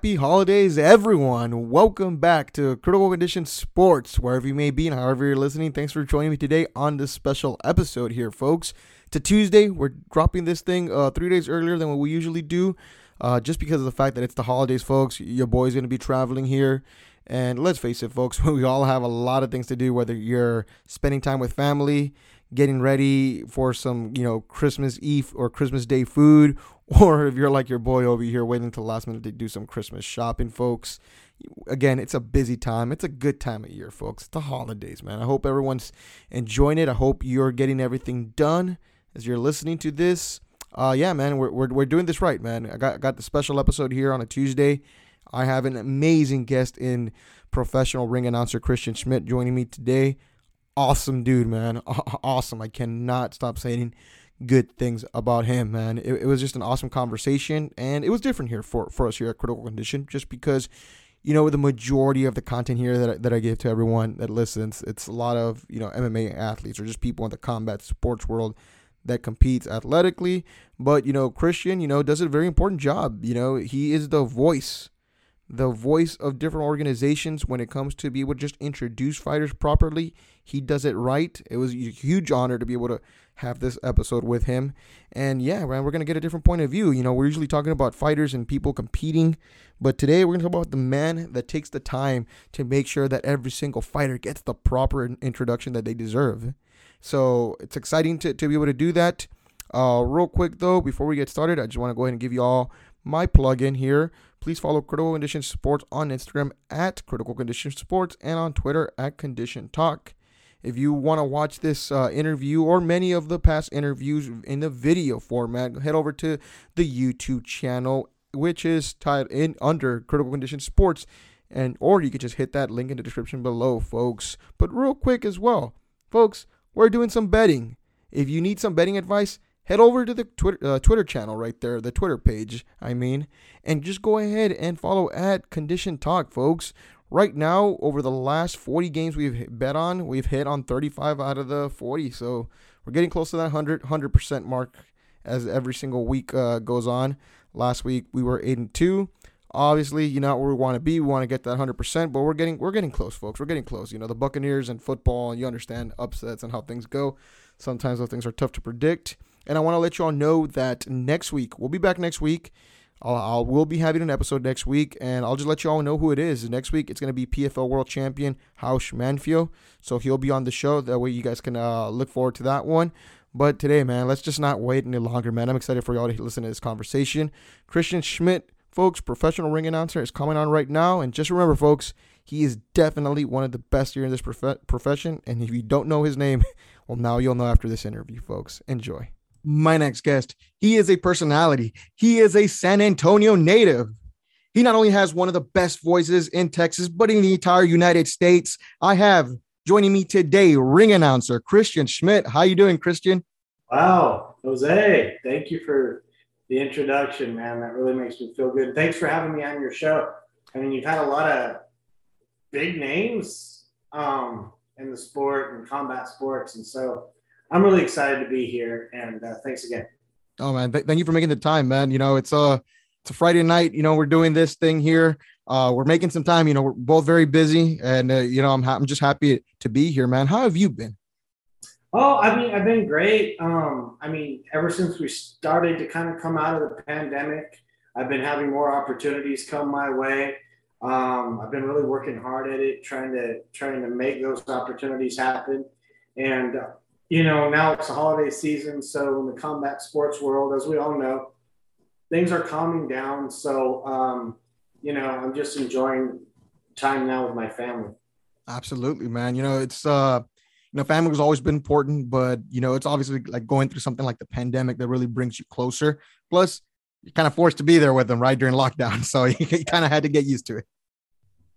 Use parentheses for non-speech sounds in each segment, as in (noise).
Happy holidays, everyone. Welcome back to Critical Condition Sports, wherever you may be and however you're listening. Thanks for joining me today on this special episode here, folks. A Tuesday. We're dropping this thing uh, three days earlier than what we usually do, uh, just because of the fact that it's the holidays, folks. Your boy's going to be traveling here. And let's face it, folks, (laughs) we all have a lot of things to do, whether you're spending time with family, getting ready for some, you know, Christmas Eve or Christmas Day food, (laughs) or if you're like your boy over here waiting until last minute to do some Christmas shopping, folks. Again, it's a busy time. It's a good time of year, folks. It's the holidays, man. I hope everyone's enjoying it. I hope you're getting everything done as you're listening to this. Uh, yeah, man, we're, we're, we're doing this right, man. I got, got the special episode here on a Tuesday. I have an amazing guest in professional ring announcer Christian Schmidt joining me today. Awesome dude, man. (laughs) Awesome. I cannot stop saying good things about him, man. It, it, was just an awesome conversation, and it was different here for, for us here at Critical Condition, just because, you know, the majority of the content here that I, that I give to everyone that listens, it's a lot of you know MMA athletes or just people in the combat sports world that competes athletically. But you know, Christian, you know, does a very important job. You know, he is the voice the voice of different organizations when it comes to be able to just introduce fighters properly. He does it right. It was a huge honor to be able to have this episode with him. And yeah, man, we're going to get a different point of view. You know, we're usually talking about fighters and people competing, but today we're going to talk about the man that takes the time to make sure that every single fighter gets the proper introduction that they deserve. So it's exciting to, to be able to do that. Uh, real quick though, before we get started, I just want to go ahead and give you all my plug-in here. Please follow Critical Condition Sports on Instagram at Critical Condition Sports and on Twitter at Condition Talk. If you want to watch this uh, interview or many of the past interviews in the video format, head over to the YouTube channel, which is tied in under Critical Condition Sports, and or you can just hit that link in the description below, folks. But real quick as well, folks, we're doing some betting. If you need some betting advice, head over to the Twitter, uh, Twitter channel right there, the Twitter page, I mean, and just go ahead and follow at Condition Talk, folks. Right now, over the last 40 games we've bet on, we've hit on 35 out of the 40. So we're getting close to that 100 100% mark as every single week uh, goes on. Last week we were 8 and 2. Obviously, you know where we want to be. We want to get that 100%, but we're getting we're getting close, folks. We're getting close. You know, the Buccaneers and football, you understand upsets and how things go. Sometimes those things are tough to predict. And I want to let you all know that next week, we'll be back next week. I'll, I'll we'll be having an episode next week, and I'll just let you all know who it is. Next week, it's going to be PFL World Champion Raush Manfio. So he'll be on the show. That way, you guys can uh, look forward to that one. But today, man, let's just not wait any longer, man. I'm excited for y'all to listen to this conversation. Christian Schmidt, folks, professional ring announcer, is coming on right now. And just remember, folks, he is definitely one of the best here in this prof- profession. And if you don't know his name, (laughs) well, now you'll know after this interview, folks. Enjoy my next guest. He is a personality. He is a San Antonio native. He not only has one of the best voices in Texas, but in the entire United States. I have joining me today ring announcer Christian Schmidt. How you doing, Christian? Wow, Jose, thank you for the introduction, man. That really makes me feel good. Thanks for having me on your show. I mean, you've had a lot of big names um, in the sport and combat sports, and so I'm really excited to be here, and uh, thanks again. Oh man, th- thank you for making the time, man. You know, it's a uh, it's a Friday night. You know, we're doing this thing here. Uh, we're making some time. You know, we're both very busy, and uh, you know, I'm ha- I'm just happy to be here, man. How have you been? Oh, I mean, I've been great. Um, I mean, ever since we started to kind of come out of the pandemic, I've been having more opportunities come my way. Um, I've been really working hard at it, trying to trying to make those opportunities happen. And uh, you know, now it's the holiday season. So in the combat sports world, as we all know, things are calming down. So, um, you know, I'm just enjoying time now with my family. Absolutely, man. You know, it's, uh, you know, family has always been important, but you know, it's obviously like going through something like the pandemic that really brings you closer. Plus, you're kind of forced to be there with them right during (laughs) lockdown, so (laughs) you, you kind of had to get used to it.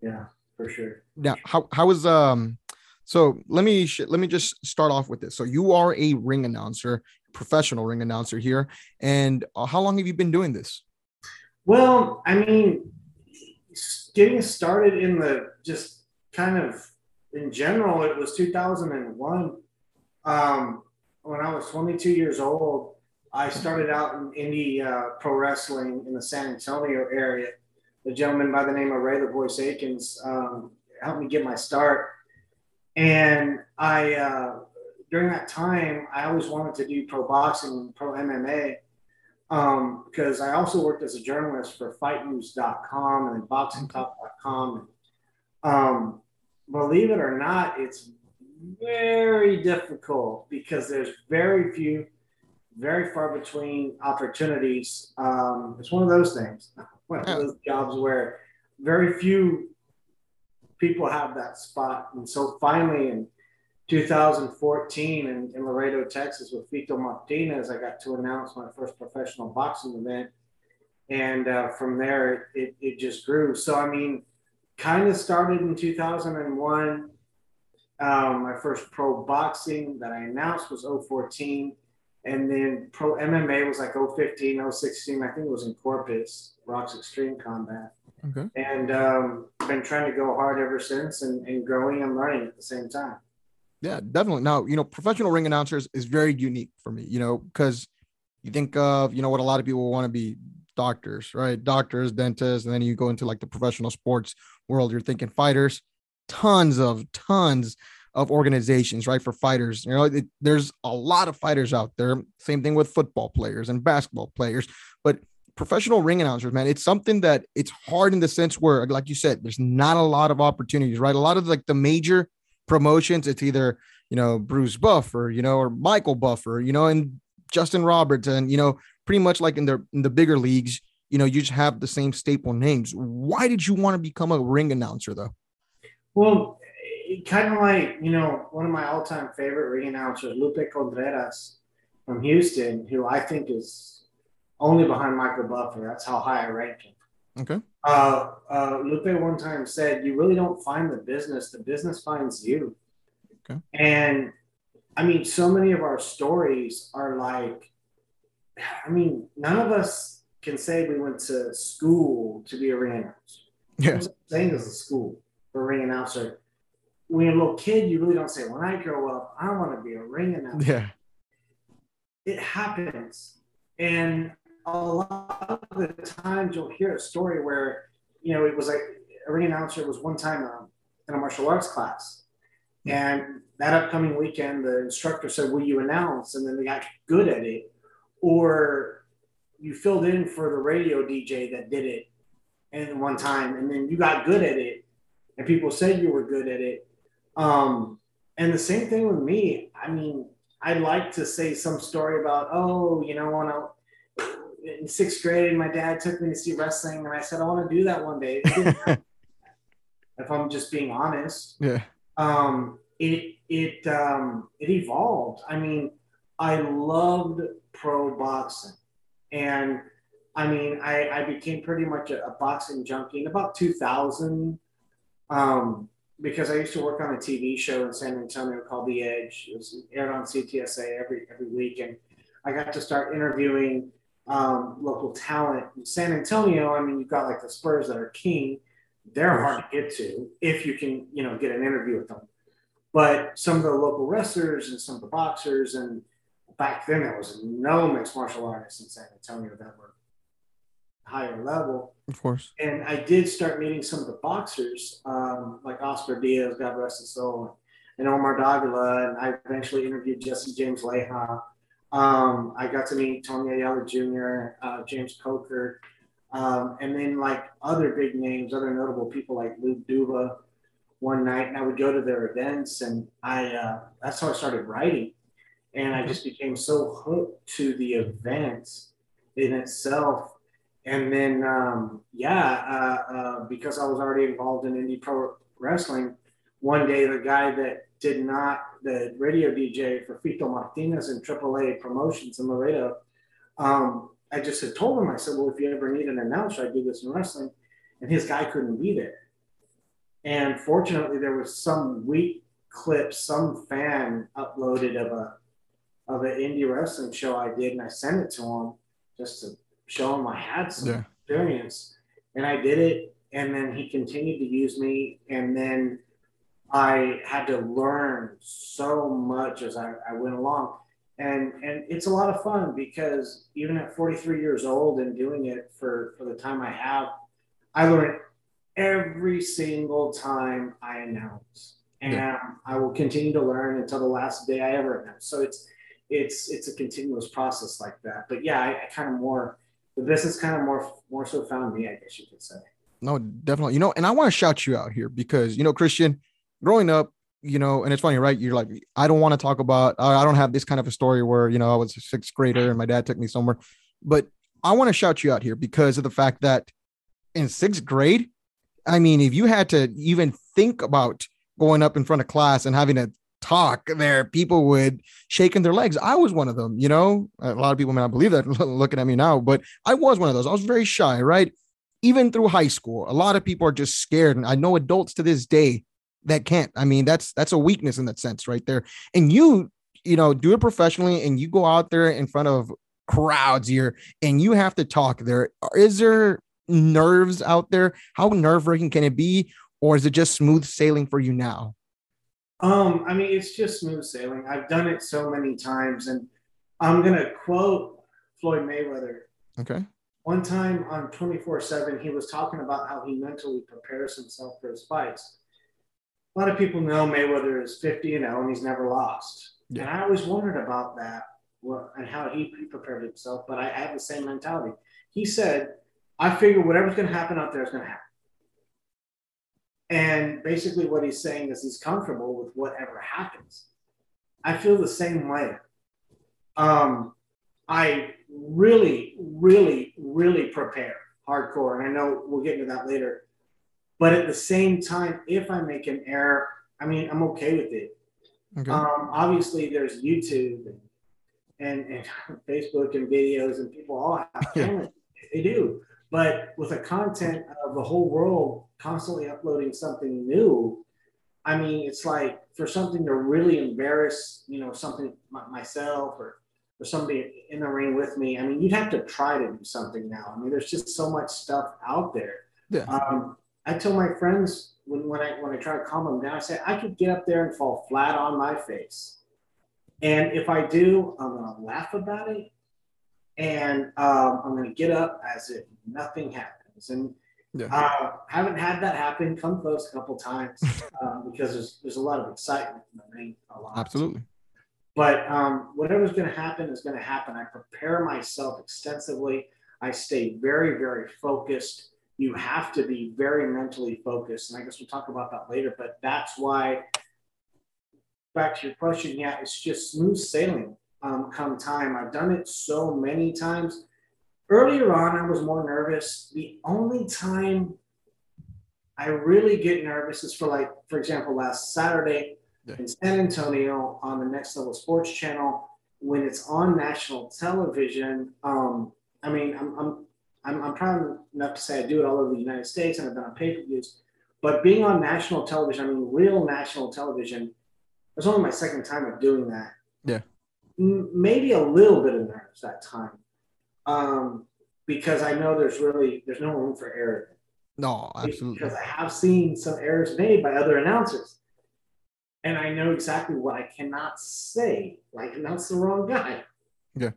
Yeah, for sure. Now, how how was um so let me sh- let me just start off with this. So you are a ring announcer, professional ring announcer here, and uh, how long have you been doing this? Well, I mean, getting started in the just kind of in general, it was 2001. Um, when I was 22 years old, I started out in indie uh, pro wrestling in the San Antonio area. The gentleman by the name of Ray the Voice Akins um, helped me get my start. And I, uh, during that time, I always wanted to do pro boxing and pro MMA um, because I also worked as a journalist for FightNews.com and BoxingTalk.com. Um, believe it or not, it's very difficult because there's very few, very far between opportunities. Um, it's one of those things, (laughs) one of those jobs where very few people have that spot. And so finally, in 2014 in, in Laredo, Texas, with Fito Martinez, I got to announce my first professional boxing event. And uh, from there, it, it just grew. So, I mean, kind of started in 2001. Um, my first pro boxing that I announced was 014. And then pro MMA was like 015, 016. I think it was in Corpus, Rocks Extreme Combat. Okay. And um, been trying to go hard ever since and, and growing and learning at the same time. Yeah, definitely. Now, you know, professional ring announcers is very unique for me, you know, because you think of, you know, what a lot of people want to be doctors, right? Doctors, dentists, and then you go into like the professional sports world, you're thinking fighters, tons of, tons of organizations, right? For fighters, you know, it, there's a lot of fighters out there. Same thing with football players and basketball players, but professional ring announcers, man, it's something that it's hard in the sense where, like you said, there's not a lot of opportunities, right? A lot of like the major promotions, it's either, you know, Bruce Buffer, you know, or Michael Buffer, you know, and Justin Roberts, and, you know, pretty much like in the in the bigger leagues, you know, you just have the same staple names. Why did you want to become a ring announcer though? Well, kind of like, you know, one of my all-time favorite ring announcers, Lupe Contreras from Houston, who I think is only behind Michael Buffer. That's how high I rank him. Okay. Uh, uh, Lupe one time said, "You really don't find the business; the business finds you." Okay. And I mean, so many of our stories are like, I mean, none of us can say we went to school to be a ring announcer. Yeah. Saying as a school for a ring announcer. When you're a little kid, you really don't say, "When I grow up, I want to be a ring announcer." Yeah. It happens, and a lot of the times you'll hear a story where, you know, it was like a ring announcer was one time um, in a martial arts class. And that upcoming weekend, the instructor said, Will you announce? And then they got good at it. Or you filled in for the radio DJ that did it and one time, and then you got good at it, and people said you were good at it. Um, and the same thing with me. I mean, I'd like to say some story about, oh, you know, when I in sixth grade, my dad took me to see wrestling, and I said, I want to do that one day. (laughs) (laughs) if I'm just being honest, yeah. Um, it it um, it evolved. I mean, I loved pro boxing, and I mean, I, I became pretty much a, a boxing junkie in about 2000. Um, because I used to work on a TV show in San Antonio called The Edge. It was aired on CTSA every every week, and I got to start interviewing um, local talent in San Antonio. I mean, you've got like the Spurs that are king. They're hard to get to if you can, you know, get an interview with them. But some of the local wrestlers and some of the boxers, and back then there was no mixed martial artists in San Antonio that were higher level. Of course. And I did start meeting some of the boxers, um, like Oscar Diaz, God rest his soul, and Omar Davila. And I eventually interviewed Jesse James Leija um, I got to meet Tony Ayala Jr., uh, James Coker, um, and then like other big names, other notable people like Lou Duva one night. And I would go to their events, and I uh, that's how I started writing. And I just became so hooked to the events in itself. And then, um, yeah, uh, uh because I was already involved in indie pro wrestling, one day the guy that did not, the radio DJ for Fito Martinez and AAA Promotions in Laredo, um, I just had told him, I said, well, if you ever need an announcer, I do this in wrestling. And his guy couldn't be there. And fortunately, there was some weak clip some fan uploaded of a of an indie wrestling show I did, and I sent it to him just to show him I had some yeah. experience. And I did it, and then he continued to use me, and then I had to learn so much as I, I went along. And, and it's a lot of fun because even at 43 years old and doing it for, for the time I have, I learn every single time I announce, and yeah. I will continue to learn until the last day I ever announce. So it's it's it's a continuous process like that. But yeah, I, I kind of more the business kind of more more so found me, I guess you could say. No, definitely. You know, and I want to shout you out here because you know, Christian, growing up, you know, and it's funny, right? You're like, I don't want to talk about, I don't have this kind of a story where, you know, I was a sixth grader and my dad took me somewhere. But I want to shout you out here because of the fact that in sixth grade, I mean, if you had to even think about going up in front of class and having to talk there, people would shake in their legs. I was one of them, you know. A lot of people may not believe that (laughs) looking at me now, but I was one of those. I was very shy, right? Even through high school, a lot of people are just scared. And I know adults to this day that can't. I mean, that's that's a weakness in that sense, right there. And you, you know, do it professionally and you go out there in front of crowds here and you have to talk there. Is there nerves out there? How nerve wracking can it be? Or is it just smooth sailing for you now? Um, I mean, it's just smooth sailing. I've done it so many times, and I'm gonna quote Floyd Mayweather. Okay. One time on 24 7, he was talking about how he mentally prepares himself for his fights. A lot of people know Mayweather is 50 and 0 and he's never lost. Yeah. And I always wondered about that and how he prepared himself, but I have the same mentality. He said, I figure whatever's going to happen out there is going to happen. And basically, what he's saying is he's comfortable with whatever happens. I feel the same way. Um, I really, really, really prepare hardcore. And I know we'll get into that later. But at the same time, if I make an error, I mean, I'm okay with it. Okay. Um, obviously, there's YouTube and, and, and, (laughs) Facebook and videos, and people all have (laughs) talent. they do. But with the content of the whole world constantly uploading something new, I mean, it's like for something to really embarrass, you know, something myself or or somebody in the ring with me. I mean, you'd have to try to do something now. I mean, there's just so much stuff out there. Yeah. Um, I tell my friends when, when I when I try to calm them down, I say I could get up there and fall flat on my face, and if I do, I'm gonna laugh about it, and um, I'm gonna get up as if nothing happens. And yeah. uh, haven't had that happen. Come close a couple times (laughs) um, because there's there's a lot of excitement in the ring. A lot. Absolutely. But um, whatever's going to happen is going to happen. I prepare myself extensively. I stay very, very focused. You have to be very mentally focused. And I guess we'll talk about that later. But that's why, back to your question, yeah, it's just smooth sailing um, come time. I've done it so many times. Earlier on, I was more nervous. The only time I really get nervous is for, like, for example, last Saturday yeah. in San Antonio on the Next Level Sports Channel when it's on national television. Um, I mean, I'm, I'm, I'm, I'm proud enough to say I do it all over the United States and I've done on pay per views. But being on national television, I mean, real national television, it's only my second time of doing that. Yeah. Maybe a little bit of nerves that time. Um, because I know there's really there's no room for error. No, absolutely. Because I have seen some errors made by other announcers and I know exactly what I cannot say. Like announce the wrong guy. Yeah.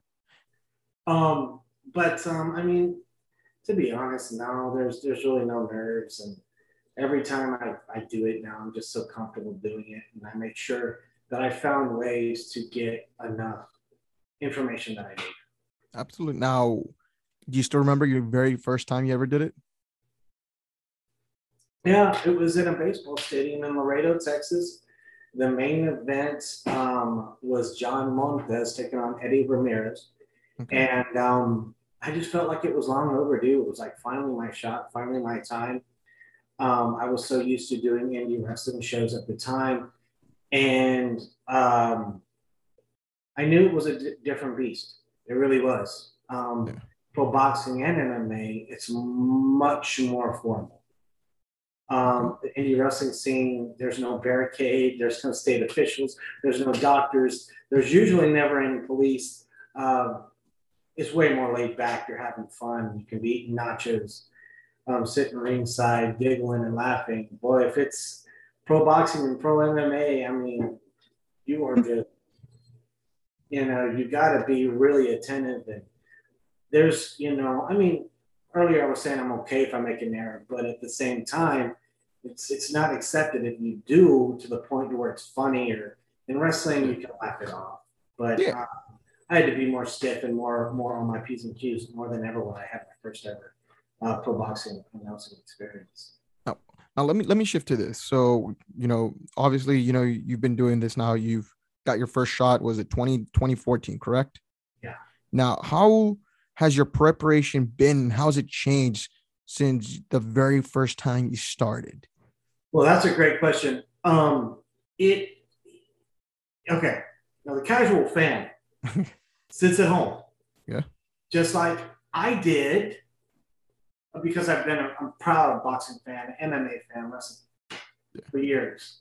Um, but um, I mean, to be honest, no, there's there's really no nerves, and every time I, I do it now, I'm just so comfortable doing it, and I make sure that I found ways to get enough information that I need. Absolutely. Now, do you still remember your very first time you ever did it? Yeah, it was in a baseball stadium in Laredo, Texas. The main event um, was John Montes taking on Eddie Ramirez. Okay. And um, I just felt like it was long overdue. It was like finally my shot, finally my time. Um, I was so used to doing indie wrestling shows at the time. And um, I knew it was a d- different beast. It really was. Um, yeah. Pro boxing and MMA, it's much more formal. Um, the indie wrestling scene, there's no barricade, there's no state officials, there's no doctors, there's usually never any police. Um, it's way more laid back. You're having fun. You can be eating nachos, um, sitting ringside, giggling and laughing. Boy, if it's pro boxing and pro MMA, I mean, you are just, you know, you got to be really attentive. And there's, you know, I mean, earlier I was saying I'm okay if I make an error, but at the same time, it's it's not accepted if you do to the point where it's funny or in wrestling you can laugh it off. But yeah. uh, I had to be more stiff and more more on my p's and q's more than ever when I had my first ever uh, pro boxing announcing experience. Now, now let me let me shift to this. So you know, obviously, you know, you've been doing this now. You've got your first shot. Was it 20, 2014, correct? Yeah. Now, how has your preparation been? How's it changed since the very first time you started? Well, that's a great question. Um, it okay. Now the casual fan sits at home. Yeah. Just like I did, uh, because I've been a I'm proud boxing fan, MMA fan, wrestling yeah. for years.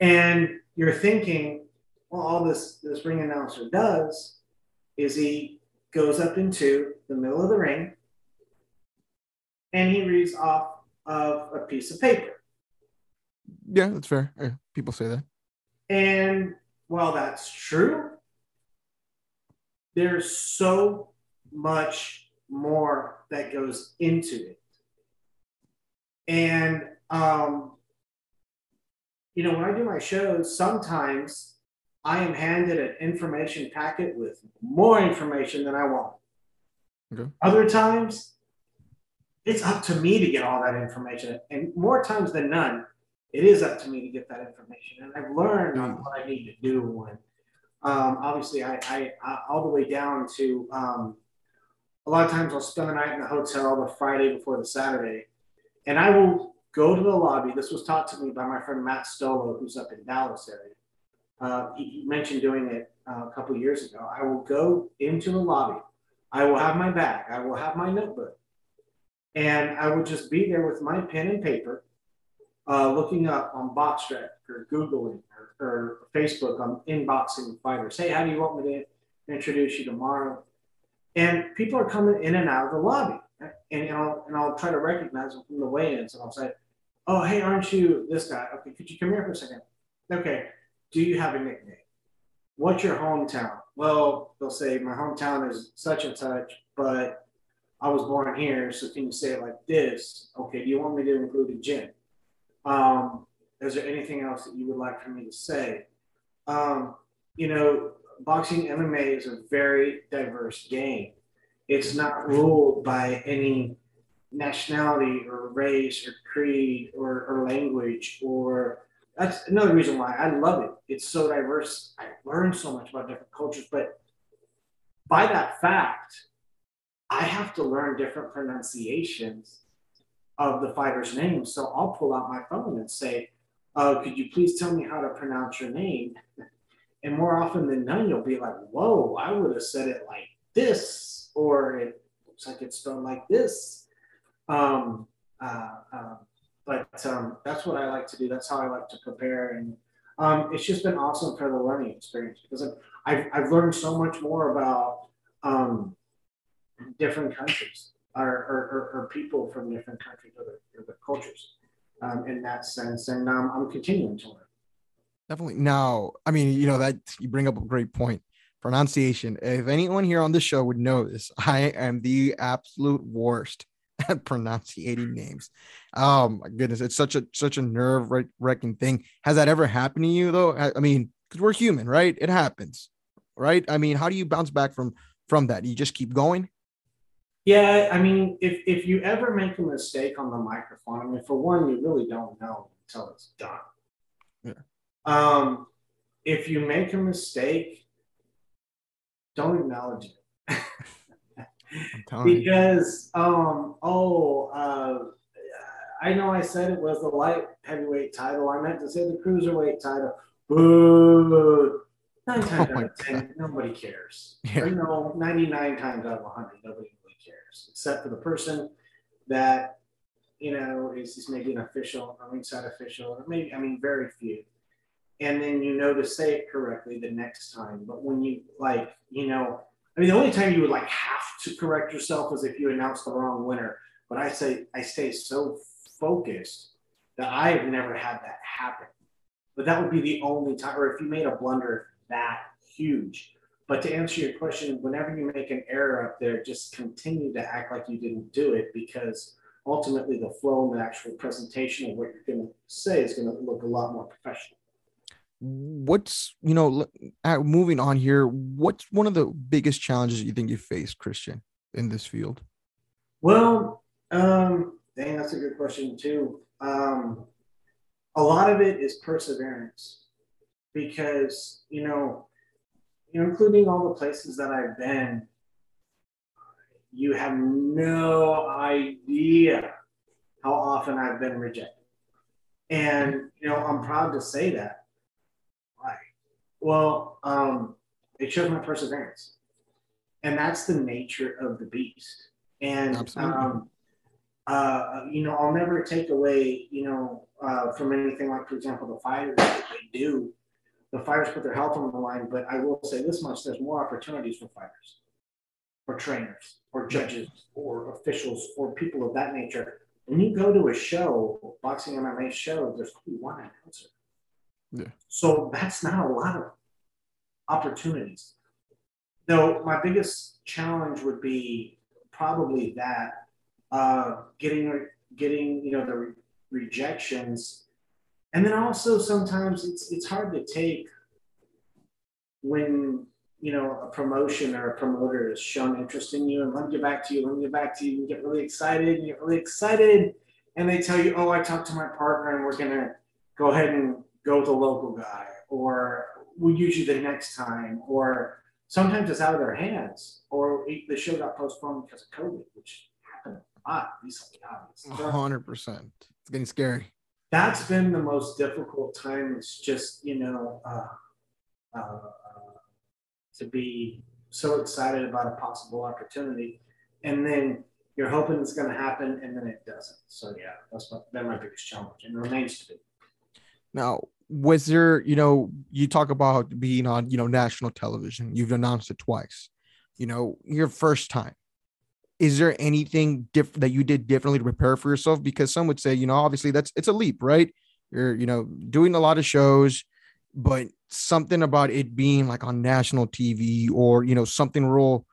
And you're thinking, well, all this this ring announcer does is he goes up into the middle of the ring and he reads off of a piece of paper. Yeah, that's fair. People say that. And while that's true, there's so much more that goes into it. And, um, you know, when I do my shows, sometimes I am handed an information packet with more information than I want. Okay. Other times, it's up to me to get all that information. And more times than none, it is up to me to get that information. And I've learned mm. what I need to do when um, obviously, I, I, I, all the way down to um, a lot of times I'll spend the night in the hotel the Friday before the Saturday, and I will go to the lobby. This was taught to me by my friend Matt Stolo, who's up in Dallas area. Uh, he, he, mentioned doing it uh, a couple years ago. I will go into the lobby. I will have my bag. I will have my notebook, and I will just be there with my pen and paper, uh, looking up on BoxRec or Googling or, or Facebook on inboxing fighters. Hey, how do you want me to introduce you tomorrow? And people are coming in and out of the lobby. And, and, I'll, and I'll try to recognize them from the weigh-ins and I'll say, oh, hey, aren't you this guy? Okay, could you come here for a second? Okay, do you have a nickname? What's your hometown? Well, they'll say, my hometown is such and such, but I was born here, so can you say it like this? Okay, do you want me to include a gym? Um, is there anything else that you would like for me to say? Um, you know, boxing MMA is a very diverse game. It's not ruled by any nationality or race or creed or, or language or that's another reason why I love it. It's so diverse. I learn so much about different cultures, but by that fact, I have to learn different pronunciations of the fighter's name. So I'll pull out my phone and say, uh, could you please tell me how to pronounce your name? And more often than none, you'll be like, whoa, I would have said it like this, or it looks like it's spelled like this. Um, uh, uh, but um, that's what I like to do. That's how I like to prepare. And um, it's just been awesome for the learning experience because I've, I've learned so much more about um, different countries or, or, or, people from different countries or cultures um, in that sense. And um, I'm continuing to learn. Definitely. Now, I mean, you know, that you bring up a great point. Pronunciation. If anyone here on the show would know this, (laughs) I am the absolute worst (laughs) at pronunciating names. Oh my goodness, it's such a such a nerve wracking thing. Has that ever happened to you though? I, I mean, because we're human, right? It happens, right? I mean, how do you bounce back from from that? You just keep going. Yeah, I mean, if if you ever make a mistake on the microphone, I mean, for one, you really don't know until it's done. Yeah. Um, if you make a mistake, don't acknowledge it. (laughs) because um, oh, uh, I know I said it was the light heavyweight title. I meant to say the cruiserweight title. Boo! Nine times (laughs) oh out of ten, nobody cares. Yeah. You know, ninety-nine times out of hundred, nobody except for the person that you know is, is maybe an official, a ringside official, or maybe I mean very few. And then you know to say it correctly the next time. But when you like, you know, I mean, the only time you would like have to correct yourself is if you announce the wrong winner. But I say I stay so focused that I have never had that happen. But that would be the only time, or if you made a blunder that huge. But to answer your question, whenever you make an error up there, just continue to act like you didn't do it because ultimately the flow and the actual presentation of what you're going to say is going to look a lot more professional. What's, you know, moving on here, what's one of the biggest challenges you think you face, Christian, in this field? Well, um, dang, that's a good question too. Um, a lot of it is perseverance because, you know, you know, including all the places that I've been, you have no idea how often I've been rejected. And, you know, I'm proud to say that. Like, well, um, it shows my perseverance. And that's the nature of the beast. And, um, uh, you know, I'll never take away, you know, uh, from anything like, for example, the fighters that they do. The fighters put their health on the line, but I will say this much: there's more opportunities for fighters, or trainers, or judges, or officials, or people of that nature. When you go to a show, boxing MMA show, there's only one announcer. Yeah. So that's not a lot of opportunities. Though my biggest challenge would be probably that uh, getting getting you know the re- rejections, and then also sometimes it's it's hard to take when you know a promotion or a promoter has shown interest in you and let me get back to you, let me get back to you, and get really excited, and get really excited, and they tell you, oh, I talked to my partner and we're gonna go ahead and go with the local guy, or we'll use you the next time, or sometimes it's out of their hands, or the show got postponed because of COVID, which happened a lot recently. Hundred percent. It's getting scary. That's been the most difficult time. It's just you know uh, uh, to be so excited about a possible opportunity, and then you're hoping it's going to happen, and then it doesn't. So yeah, that's my, been my biggest challenge, and remains to be. Now, was there, you know, you talk about being on, you know, national television. You've announced it twice. You know, your first time. Is there anything different that you did differently to prepare for yourself? Because some would say, you know, obviously that's it's a leap, right? You're, you know, doing a lot of shows, but something about it being like on national TV or, you know, something real,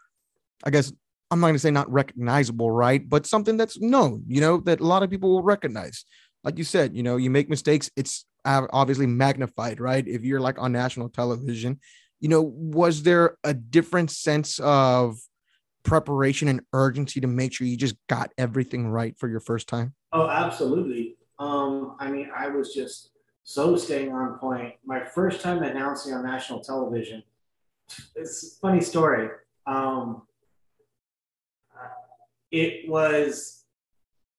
I guess I'm not to say not recognizable, right? But something that's known, you know, that a lot of people will recognize. Like you said, you know, you make mistakes, it's obviously magnified, right? If you're like on national television, you know, was there a different sense of preparation and urgency to make sure you just got everything right for your first time? Oh, absolutely. Um, I mean, I was just so staying on point. My first time announcing on national television, it's a funny story. Um, it was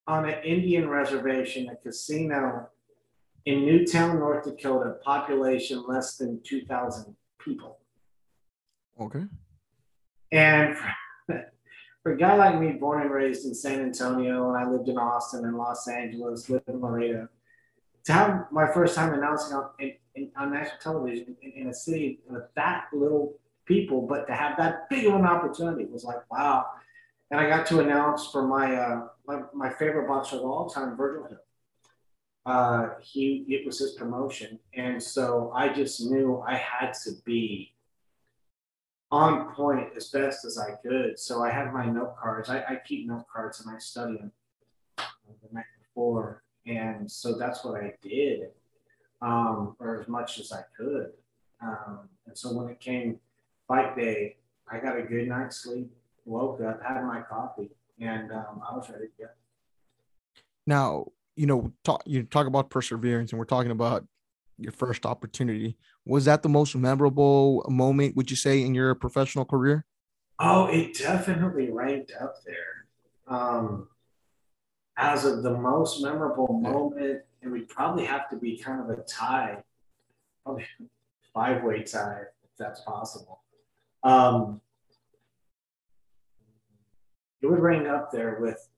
on an Indian reservation, a casino in New Town, North Dakota, population less than 2,000 people. Okay. And for, a guy like me, born and raised in San Antonio, and I lived in Austin and Los Angeles, lived in Laredo, to have my first time announcing on, in, in, on national television in, in, a city with that little people, but to have that big of an opportunity was like, wow. And I got to announce for my, uh, my, my favorite boxer of all time, Virgil Hill. Uh, he it was his promotion, and so I just knew I had to be on point as best as I could. So I have my note cards. I, I keep note cards and I study them the night before, and so that's what I did, um, or as much as I could. Um, and so when it came fight day, I got a good night's sleep, woke up, had my coffee, and um, I was ready to go. Now, you know, talk you talk about perseverance, and we're talking about your first opportunity. Was that the most memorable moment? Would you say in your professional career? Oh, it definitely ranked up there. Um, as of the most memorable moment, it would probably have to be kind of a tie, probably (laughs) five way tie, if that's possible. Um, it would rank up there with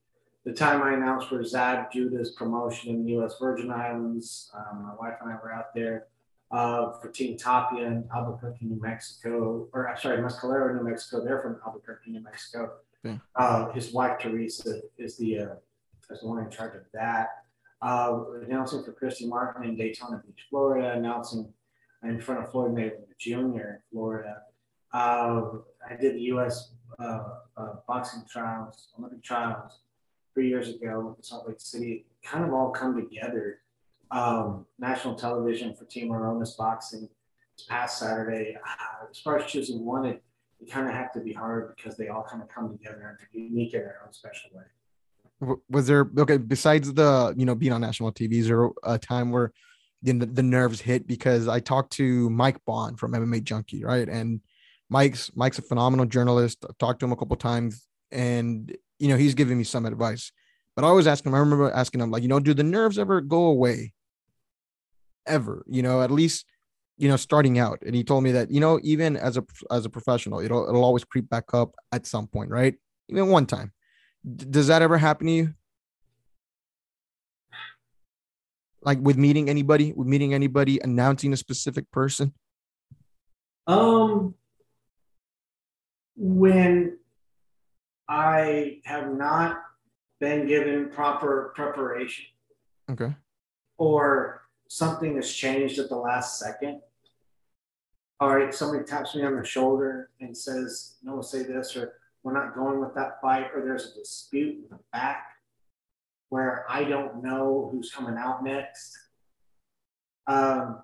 the time I announced for Zab Judah's promotion in the U.S. Virgin Islands, um, my wife and I were out there uh, for Team Tapia in Albuquerque, New Mexico, or I'm sorry, Mescalero, New Mexico. They're from Albuquerque, New Mexico. Yeah. Uh, his wife Teresa is the uh, is the one in charge of that. Uh, announcing for Christy Martin in Daytona Beach, Florida. Announcing in front of Floyd Mayweather Jr. in Florida. uh, I did the U.S. Uh, uh, boxing trials, Olympic trials, three years ago in Salt Lake City. Kind of all come together. Um, national television for Team Aromas Boxing this past Saturday. Uh, as far as choosing one, it, it kind of have to be hard because they all kind of come together and they're unique in their own special way. Was there okay besides the you know being on national TV? Is there a time where the, the nerves hit? Because I talked to Mike Bohn from MMA Junkie, right? And Mike's Mike's a phenomenal journalist. I've talked to him a couple times, and you know he's giving me some advice. But I always ask him. I remember asking him like, you know, do the nerves ever go away? Ever? You know, at least you know starting out. And he told me that you know even as a as a professional, it'll it'll always creep back up at some point, right? Even one time. D- does that ever happen to you? Like with meeting anybody, with meeting anybody, announcing a specific person? Um, when I have not been given proper preparation. Okay. Or something has changed at the last second. All right, somebody taps me on the shoulder and says, No, say this, or we're not going with that fight, or there's a dispute in the back where I don't know who's coming out next. Um,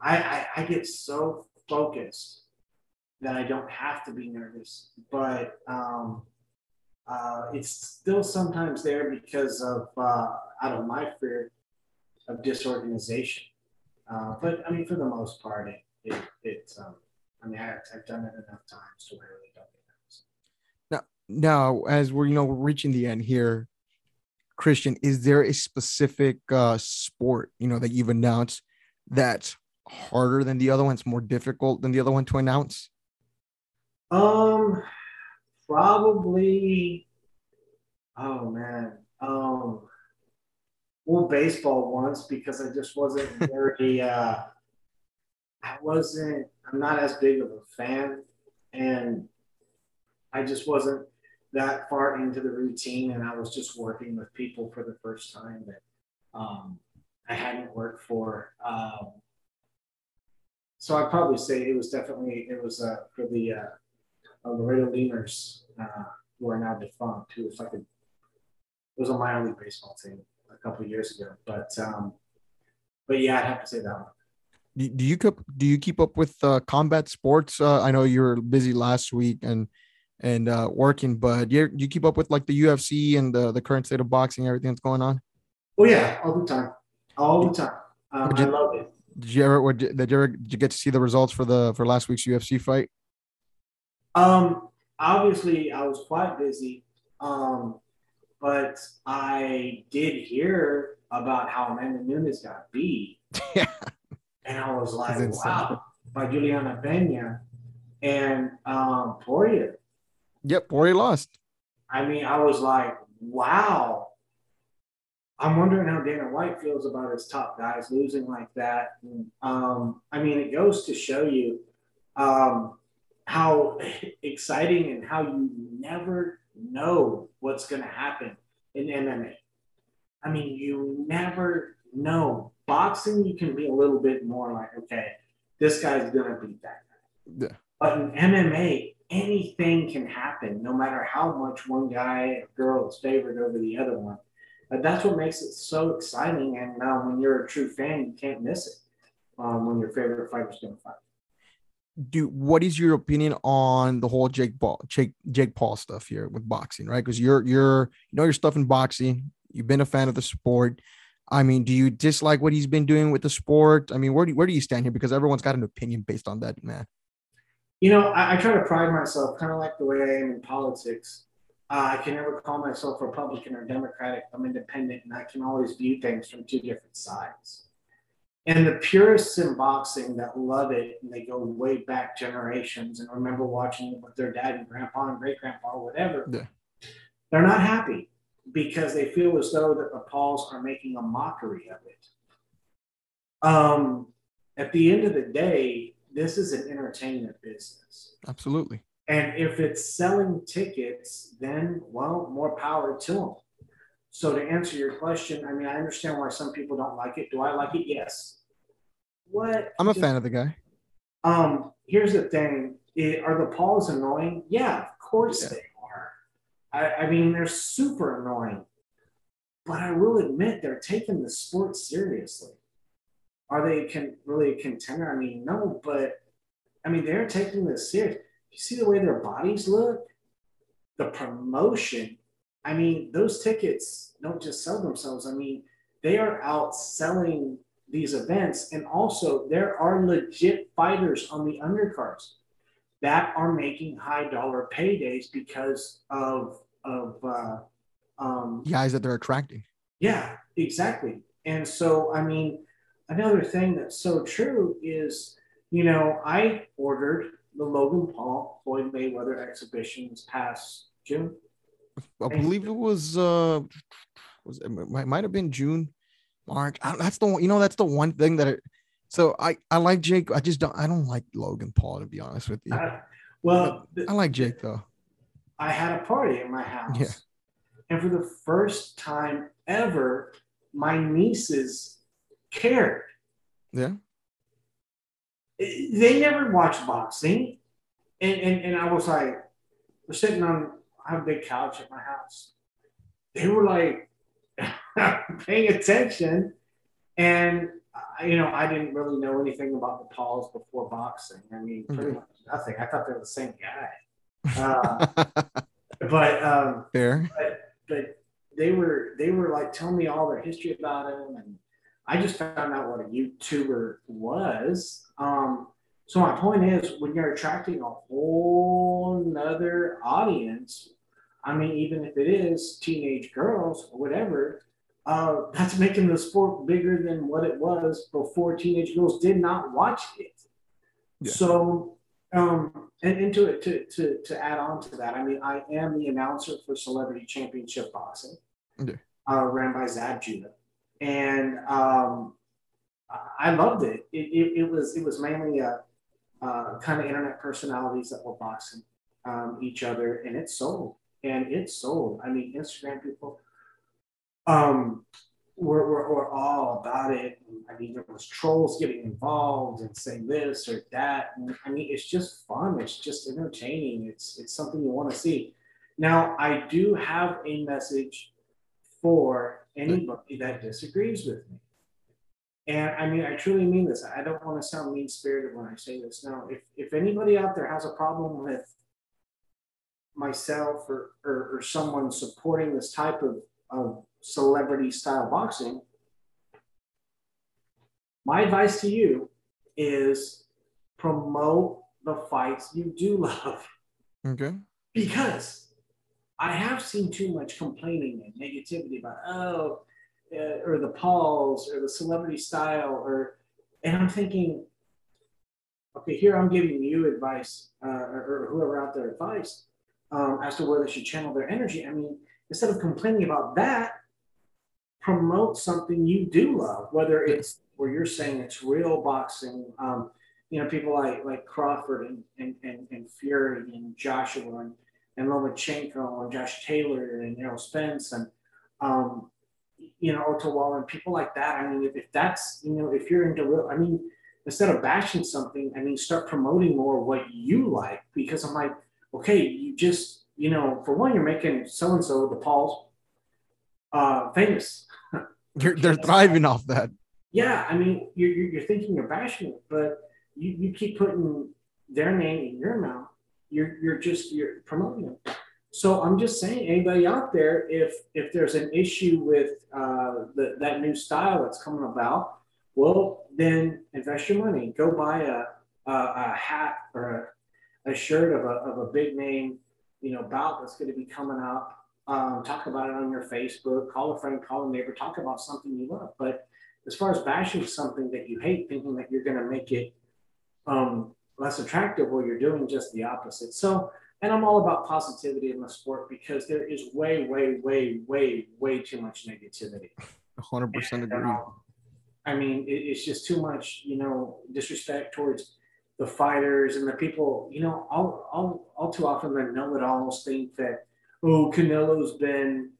I, I, I get so focused that I don't have to be nervous, but um, uh, it's still sometimes there because of uh, out of my fear of disorganization. Uh, but I mean, for the most part, it, it um, I mean, I, have done it enough times to where I really don't get nervous. Now, now, as we're you know we're reaching the end here, Christian, is there a specific uh, sport you know that you've announced that's harder than the other one? It's more difficult than the other one to announce. Um, probably. Oh man. Um. Well, baseball once because I just wasn't (laughs) very. uh I wasn't. I'm not as big of a fan, and I just wasn't that far into the routine, and I was just working with people for the first time that um, I hadn't worked for. Um, so I'd probably say it was definitely it was uh, for the uh, uh, Laredo Lemurs, uh, who are now defunct, who was like a, it was a minor league baseball team a couple of years ago. But um, but yeah, I'd have to say that one. Do you keep do you keep up with uh, combat sports? Uh, I know you were busy last week and and uh, working, but you you keep up with like the UFC and the the current state of boxing, everything that's going on. Oh yeah, all the time, all the time. Um, you, I love it. Did you ever did you ever did you get to see the results for the for last week's UFC fight? Um, obviously, I was quite busy, um, but I did hear about how Amanda Nunes got beat. (laughs) Yeah. And I was like, wow, by Julianna Peña and um, Poirier. Yep, Poirier lost. I mean, I was like, wow. I'm wondering how Dana White feels about his top guys losing like that. Um, I mean, it goes to show you um, how exciting and how you never know what's going to happen in MMA. I mean, you never know. Boxing, you can be a little bit more like, okay, this guy's going to beat that guy. Yeah. But in MMA, anything can happen, no matter how much one guy or girl is favored over the other one. But that's what makes it so exciting. And uh, when you're a true fan, you can't miss it um, when your favorite fighter's going to fight do what is your opinion on the whole Jake Paul Jake Jake Paul stuff here with boxing, right? Because you're you're you know your stuff in boxing. You've been a fan of the sport. I mean, do you dislike what he's been doing with the sport? I mean, where do where do you stand here? Because everyone's got an opinion based on that, man. You know, I, I try to pride myself, kind of like the way I am in politics. Uh, I can never call myself Republican or Democratic. I'm independent, and I can always view things from two different sides. And the purists in boxing that love it, and they go way back generations and remember watching it with their dad and grandpa and great grandpa or whatever, yeah. they're not happy because they feel as though that the Pauls are making a mockery of it. Um, at the end of the day, this is an entertainment business. Absolutely. And if it's selling tickets, then, well, more power to them. So to answer your question, I mean, I understand why some people don't like it. Do I like it? Yes. What? I'm a fan of the guy. Um, here's the thing: it, are the Pauls annoying? Yeah, of course Yeah. they are. I, I mean, they're super annoying. But I will admit they're taking the sport seriously. Are they can really a contender? I mean, no, but I mean they're taking this serious. You see the way their bodies look, the promotion. I mean, those tickets don't just sell themselves. I mean, they are out selling these events, and also there are legit fighters on the undercards that are making high dollar paydays because of of uh, um, Guys that they're attracting. yeah, exactly. And so, I mean, another thing that's so true is, you know, I ordered the Logan Paul Floyd Mayweather exhibition this past June. I believe it was uh was it might, might have been June, March. I, that's the one, you know, that's the one thing that it so I I like Jake. I just don't I don't like Logan Paul to be honest with you. Uh, well, th- I like Jake though. I had a party in my house. Yeah. And for the first time ever, my nieces cared. Yeah. They never watched boxing. And, and, and I was like, we're sitting on, I have a big couch at my house. They were like (laughs) paying attention. And, uh, you know, I didn't really know anything about the Pauls before boxing. I mean, pretty Mhm. much nothing. I thought they were the same guy. Uh, (laughs) but um, Fair. but they were they were like telling me all their history about him and i just found out what a youtuber was um, so my point is when you're attracting a whole nother audience i mean even if it is teenage girls or whatever uh, (laughs) that's making the sport bigger than what it was before teenage girls did not watch it Yeah. so um, and, and to, to, to, to add on to that, I mean, I am the announcer for Celebrity Championship Boxing, Yeah. uh, ran by Zab Judah, and um, I- I loved it. It, it. it was it was mainly a uh, kind of internet personalities that were boxing um, each other, and it sold, and it sold. I mean, Instagram people um, were, were, were all about it. I mean, there was trolls getting involved and saying this or that. And I mean, it's just fun. It's just entertaining. It's it's something you want to see. Now, I do have a message for anybody that disagrees with me. And I mean, I truly mean this. I don't want to sound mean spirited when I say this. Now, if, if anybody out there has a problem with myself or, or, or someone supporting this type of, of celebrity style boxing, my advice to you is promote the fights you do love Okay. because I have seen too much complaining and negativity about oh, uh, or the Pauls or the celebrity style or, and I'm thinking, okay, here I'm giving you advice uh, or, or whoever out there advice um, as to where they should channel their energy. I mean, instead of complaining about that, promote something you do love, whether it's where you're saying it's real boxing. Um, you know, people like like Crawford and and, and, and Fury and Joshua and, and Lomachenko and Josh Taylor and Errol Spence and um, you know Otto Wallin and people like that. I mean, if, if that's you know if you're into real, I mean, instead of bashing something, I mean, start promoting more what you like because I'm like, okay, you just you know, for one, you're making so and so the Pauls uh, famous. (laughs) You're, they're thriving off that. Yeah, I mean, you're, you're you're thinking you're bashing it, but you, you keep putting their name in your mouth. You're you're just you're promoting them. So I'm just saying, anybody out there, if if there's an issue with uh, the, that new style that's coming about, well, then invest your money. Go buy a a, a hat or a, shirt of a of a big name, you know, bout that's going to be coming up. Um, talk about it on your Facebook. Call a friend, call a neighbor. Talk about something you love. But as far as bashing something that you hate, thinking that you're going to make it um, less attractive, well, you're doing just the opposite. So, and I'm all about positivity in the sport because there is way, way, way, way, way too much negativity. 100% And, agree. um, I mean, it, it's just too much, you know, disrespect towards the fighters and the people. You know, all, all, all too often the know-it-alls think that, oh, Canelo's been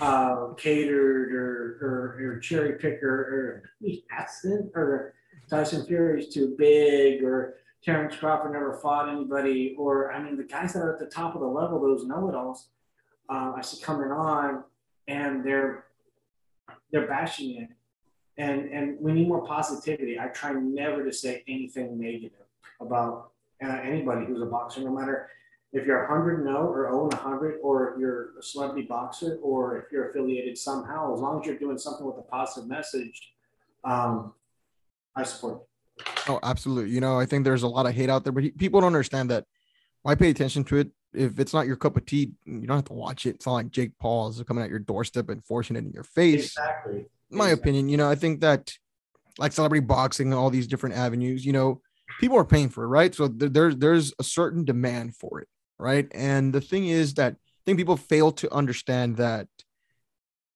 uh, catered or, or, or cherry picker or hasn't or Tyson Fury's too big or Terrence Crawford never fought anybody, or I mean, the guys that are at the top of the level, those know-it-alls, uh, I see coming on, and they're they're bashing it, and and we need more positivity. I try never to say anything negative about uh, anybody who's a boxer, no matter if you're 100 no or 0 100, or you're a celebrity boxer, or if you're affiliated somehow, as long as you're doing something with a positive message, um, I support it. Oh, absolutely. You know, I think there's a lot of hate out there, but he, people don't understand that. Why pay attention to it? If it's not your cup of tea, you don't have to watch it. It's not like Jake Paul is coming at your doorstep and forcing it in your face. Exactly. my exactly. opinion, you know, I think that like celebrity boxing and all these different avenues, you know, people are paying for it, right? So th- there's there's a certain demand for it, right? And the thing is that I think people fail to understand that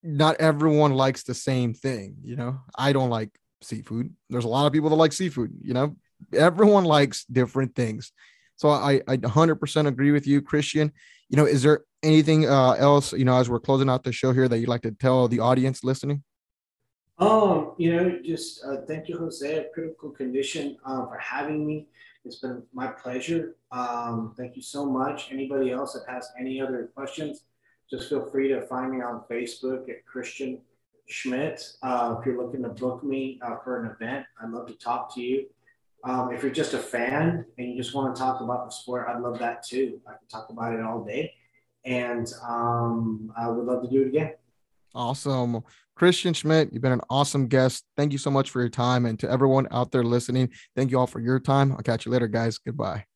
not everyone likes the same thing. You know, I don't like seafood. There's a lot of people that like seafood. You know, everyone likes different things. So I I 100% agree with you, Christian. You know, is there anything uh, else you know as we're closing out the show here that you'd like to tell the audience listening? Um, you know, just uh, thank you, Jose, Critical Condition, uh, for having me. It's been my pleasure. Um, thank you so much. Anybody else that has any other questions, just feel free to find me on Facebook at Christian Schmidt. Uh, if you're looking to book me uh, for an event, I'd love to talk to you. Um, if you're just a fan and you just want to talk about the sport, I'd love that too. I can talk about it all day. And um, I would love to do it again. Awesome. Christian Schmidt, you've been an awesome guest. Thank you so much for your time. And to everyone out there listening, thank you all for your time. I'll catch you later, guys. Goodbye.